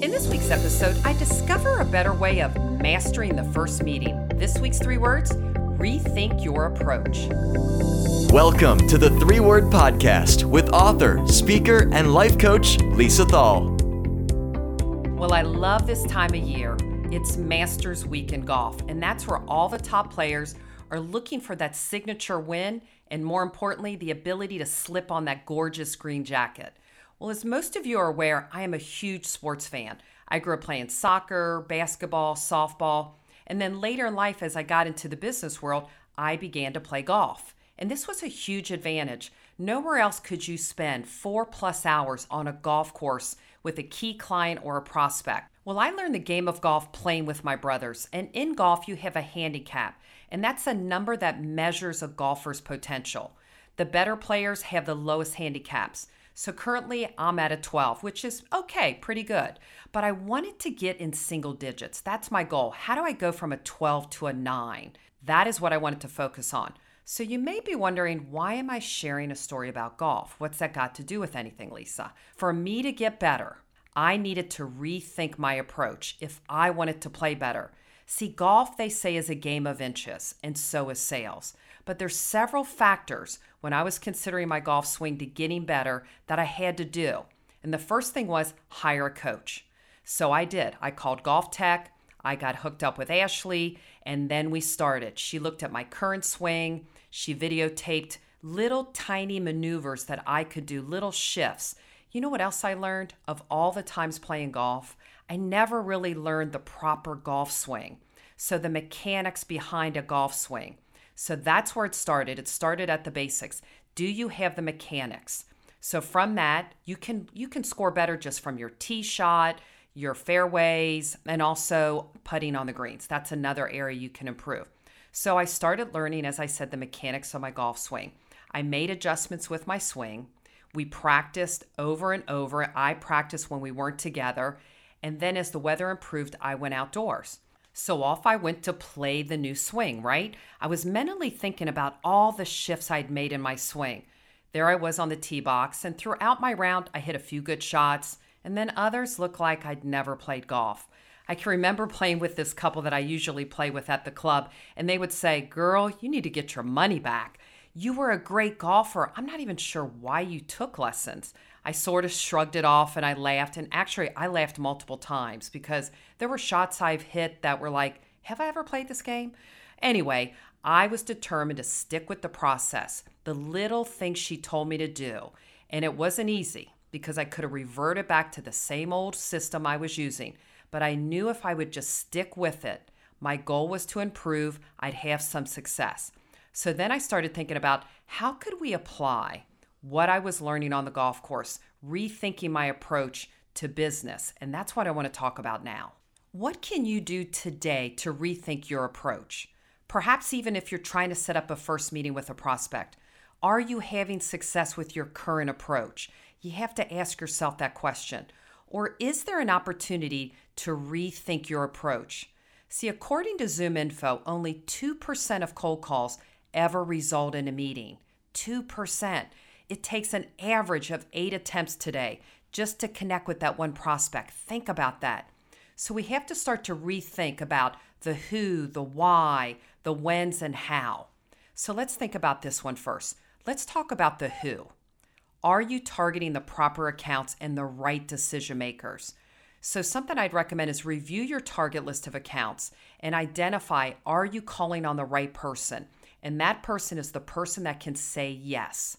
In this week's episode, I discover a better way of mastering the first meeting. This week's three words rethink your approach. Welcome to the Three Word Podcast with author, speaker, and life coach Lisa Thal. Well, I love this time of year. It's Masters Week in golf, and that's where all the top players are looking for that signature win and, more importantly, the ability to slip on that gorgeous green jacket. Well, as most of you are aware, I am a huge sports fan. I grew up playing soccer, basketball, softball, and then later in life, as I got into the business world, I began to play golf. And this was a huge advantage. Nowhere else could you spend four plus hours on a golf course with a key client or a prospect. Well, I learned the game of golf playing with my brothers. And in golf, you have a handicap, and that's a number that measures a golfer's potential. The better players have the lowest handicaps. So currently I'm at a 12, which is okay, pretty good. But I wanted to get in single digits. That's my goal. How do I go from a 12 to a 9? That is what I wanted to focus on. So you may be wondering, why am I sharing a story about golf? What's that got to do with anything, Lisa? For me to get better, I needed to rethink my approach if I wanted to play better. See, golf, they say, is a game of inches, and so is sales. But there's several factors when I was considering my golf swing to getting better that I had to do. And the first thing was hire a coach. So I did. I called GolfTec. I got hooked up with Ashley, and then we started. She looked at my current swing. She videotaped little tiny maneuvers that I could do, little shifts. You know what else I learned? Of all the times playing golf, I never really learned the proper golf swing. So, the mechanics behind a golf swing. So that's where it started. It started at the basics. Do you have the mechanics? So from that, you can you can score better just from your tee shot, your fairways, and also putting on the greens. That's another area you can improve. So I started learning, as I said, the mechanics of my golf swing. I made adjustments with my swing. We practiced over and over. I practiced when we weren't together. And then as the weather improved, I went outdoors. So off I went to play the new swing, right? I was mentally thinking about all the shifts I'd made in my swing. There I was on the tee box, and throughout my round, I hit a few good shots, and then others looked like I'd never played golf. I can remember playing with this couple that I usually play with at the club, and they would say, Girl, you need to get your money back. You were a great golfer. I'm not even sure why you took lessons. I sort of shrugged it off and I laughed. And actually, I laughed multiple times because there were shots I've hit that were like, Have I ever played this game? Anyway, I was determined to stick with the process, the little things she told me to do. And it wasn't easy because I could have reverted back to the same old system I was using. But I knew if I would just stick with it, my goal was to improve, I'd have some success. So then I started thinking about how could we apply what I was learning on the golf course, rethinking my approach to business. And that's what I want to talk about now. What can you do today to rethink your approach? Perhaps even if you're trying to set up a first meeting with a prospect. Are you having success with your current approach? You have to ask yourself that question. Or is there an opportunity to rethink your approach? See, according to Zoom Info, only 2% of cold calls ever result in a meeting. 2% it takes an average of eight attempts today just to connect with that one prospect. Think about that. So we have to start to rethink about the who, the why, the whens, and how. So let's think about this one first. Let's talk about the who. Are you targeting the proper accounts and the right decision makers? So, something I'd recommend is review your target list of accounts and identify are you calling on the right person? And that person is the person that can say yes.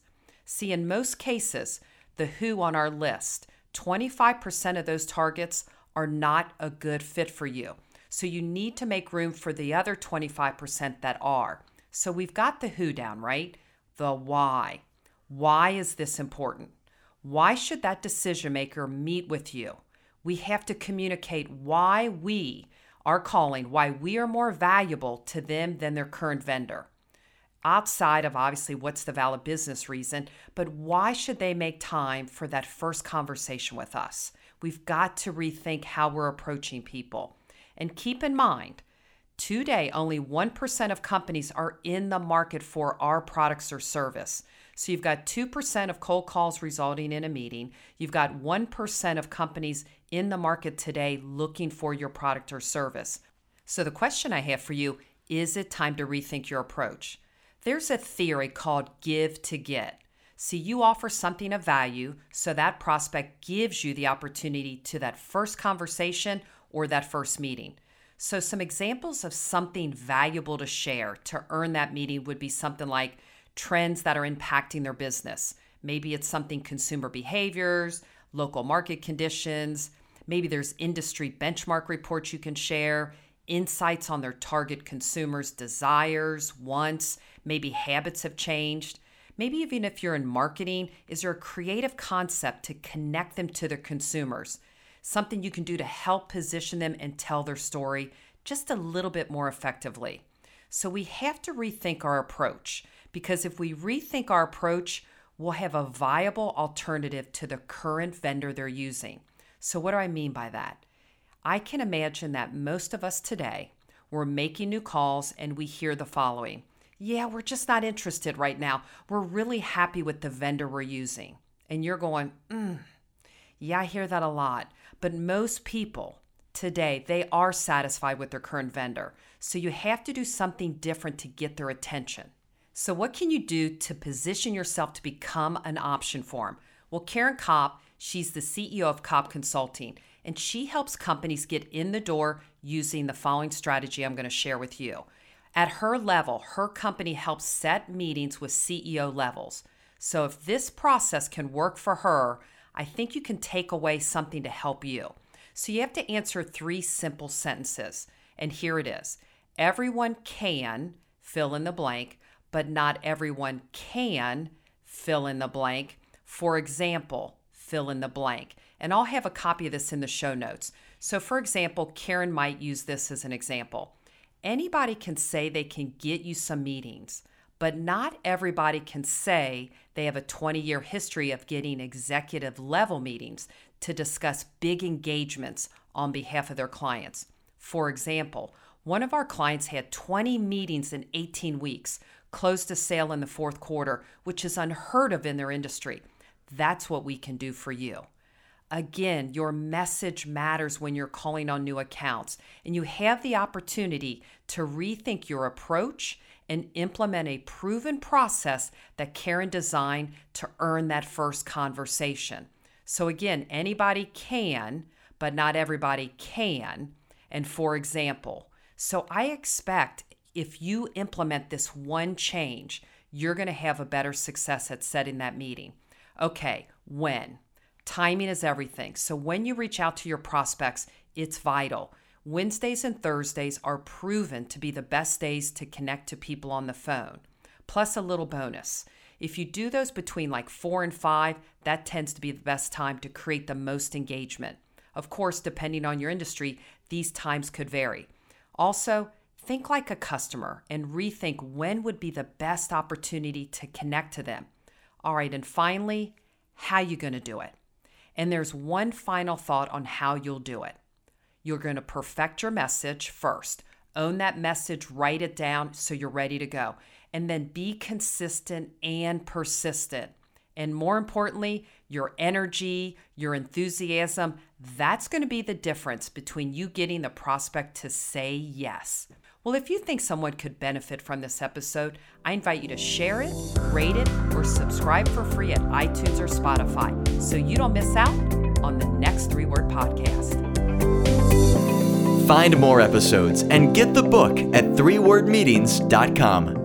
See, in most cases, the who on our list, 25% of those targets are not a good fit for you. So you need to make room for the other 25% that are. So we've got the who down, right? The why. Why is this important? Why should that decision maker meet with you? We have to communicate why we are calling, why we are more valuable to them than their current vendor outside of obviously what's the valid business reason, but why should they make time for that first conversation with us? We've got to rethink how we're approaching people. And keep in mind, today only 1% of companies are in the market for our products or service. So you've got 2% of cold calls resulting in a meeting. You've got 1% of companies in the market today looking for your product or service. So the question I have for you is it time to rethink your approach? There's a theory called give to get. See, you offer something of value, so that prospect gives you the opportunity to that first conversation or that first meeting. So, some examples of something valuable to share to earn that meeting would be something like trends that are impacting their business. Maybe it's something consumer behaviors, local market conditions, maybe there's industry benchmark reports you can share, insights on their target consumers' desires, wants, maybe habits have changed. Maybe even if you're in marketing, is there a creative concept to connect them to their consumers? Something you can do to help position them and tell their story just a little bit more effectively. So we have to rethink our approach because if we rethink our approach, we'll have a viable alternative to the current vendor they're using. So, what do I mean by that? I can imagine that most of us today, we're making new calls and we hear the following yeah, we're just not interested right now. We're really happy with the vendor we're using. And you're going, mm, yeah, I hear that a lot. But most people today, they are satisfied with their current vendor. So you have to do something different to get their attention. So, what can you do to position yourself to become an option for them? Well, Karen Kopp, she's the CEO of Kopp Consulting, and she helps companies get in the door using the following strategy I'm going to share with you. At her level, her company helps set meetings with CEO levels. So if this process can work for her, I think you can take away something to help you. So you have to answer three simple sentences. And here it is Everyone can fill in the blank, but not everyone can fill in the blank. For example, fill in the blank. And I'll have a copy of this in the show notes. So, for example, Karen might use this as an example. Anybody can say they can get you some meetings, but not everybody can say they have a 20 year history of getting executive level meetings to discuss big engagements on behalf of their clients. For example, one of our clients had 20 meetings in 18 weeks, closed a sale in the fourth quarter, which is unheard of in their industry. That's what we can do for you. Again, your message matters when you're calling on new accounts, and you have the opportunity to rethink your approach and implement a proven process that Karen designed to earn that first conversation. So, again, anybody can, but not everybody can. And for example, so I expect if you implement this one change, you're going to have a better success at setting that meeting. Okay, when? Timing is everything. So when you reach out to your prospects, it's vital. Wednesdays and Thursdays are proven to be the best days to connect to people on the phone. Plus, a little bonus. If you do those between like four and five, that tends to be the best time to create the most engagement. Of course, depending on your industry, these times could vary. Also, think like a customer and rethink when would be the best opportunity to connect to them. All right, and finally, how you going to do it? And there's one final thought on how you'll do it. You're going to perfect your message first. Own that message, write it down so you're ready to go. And then be consistent and persistent. And more importantly, your energy, your enthusiasm, that's going to be the difference between you getting the prospect to say yes. Well, if you think someone could benefit from this episode, I invite you to share it, rate it, or subscribe for free at iTunes or Spotify so you don't miss out on the next three word podcast. Find more episodes and get the book at threewordmeetings.com.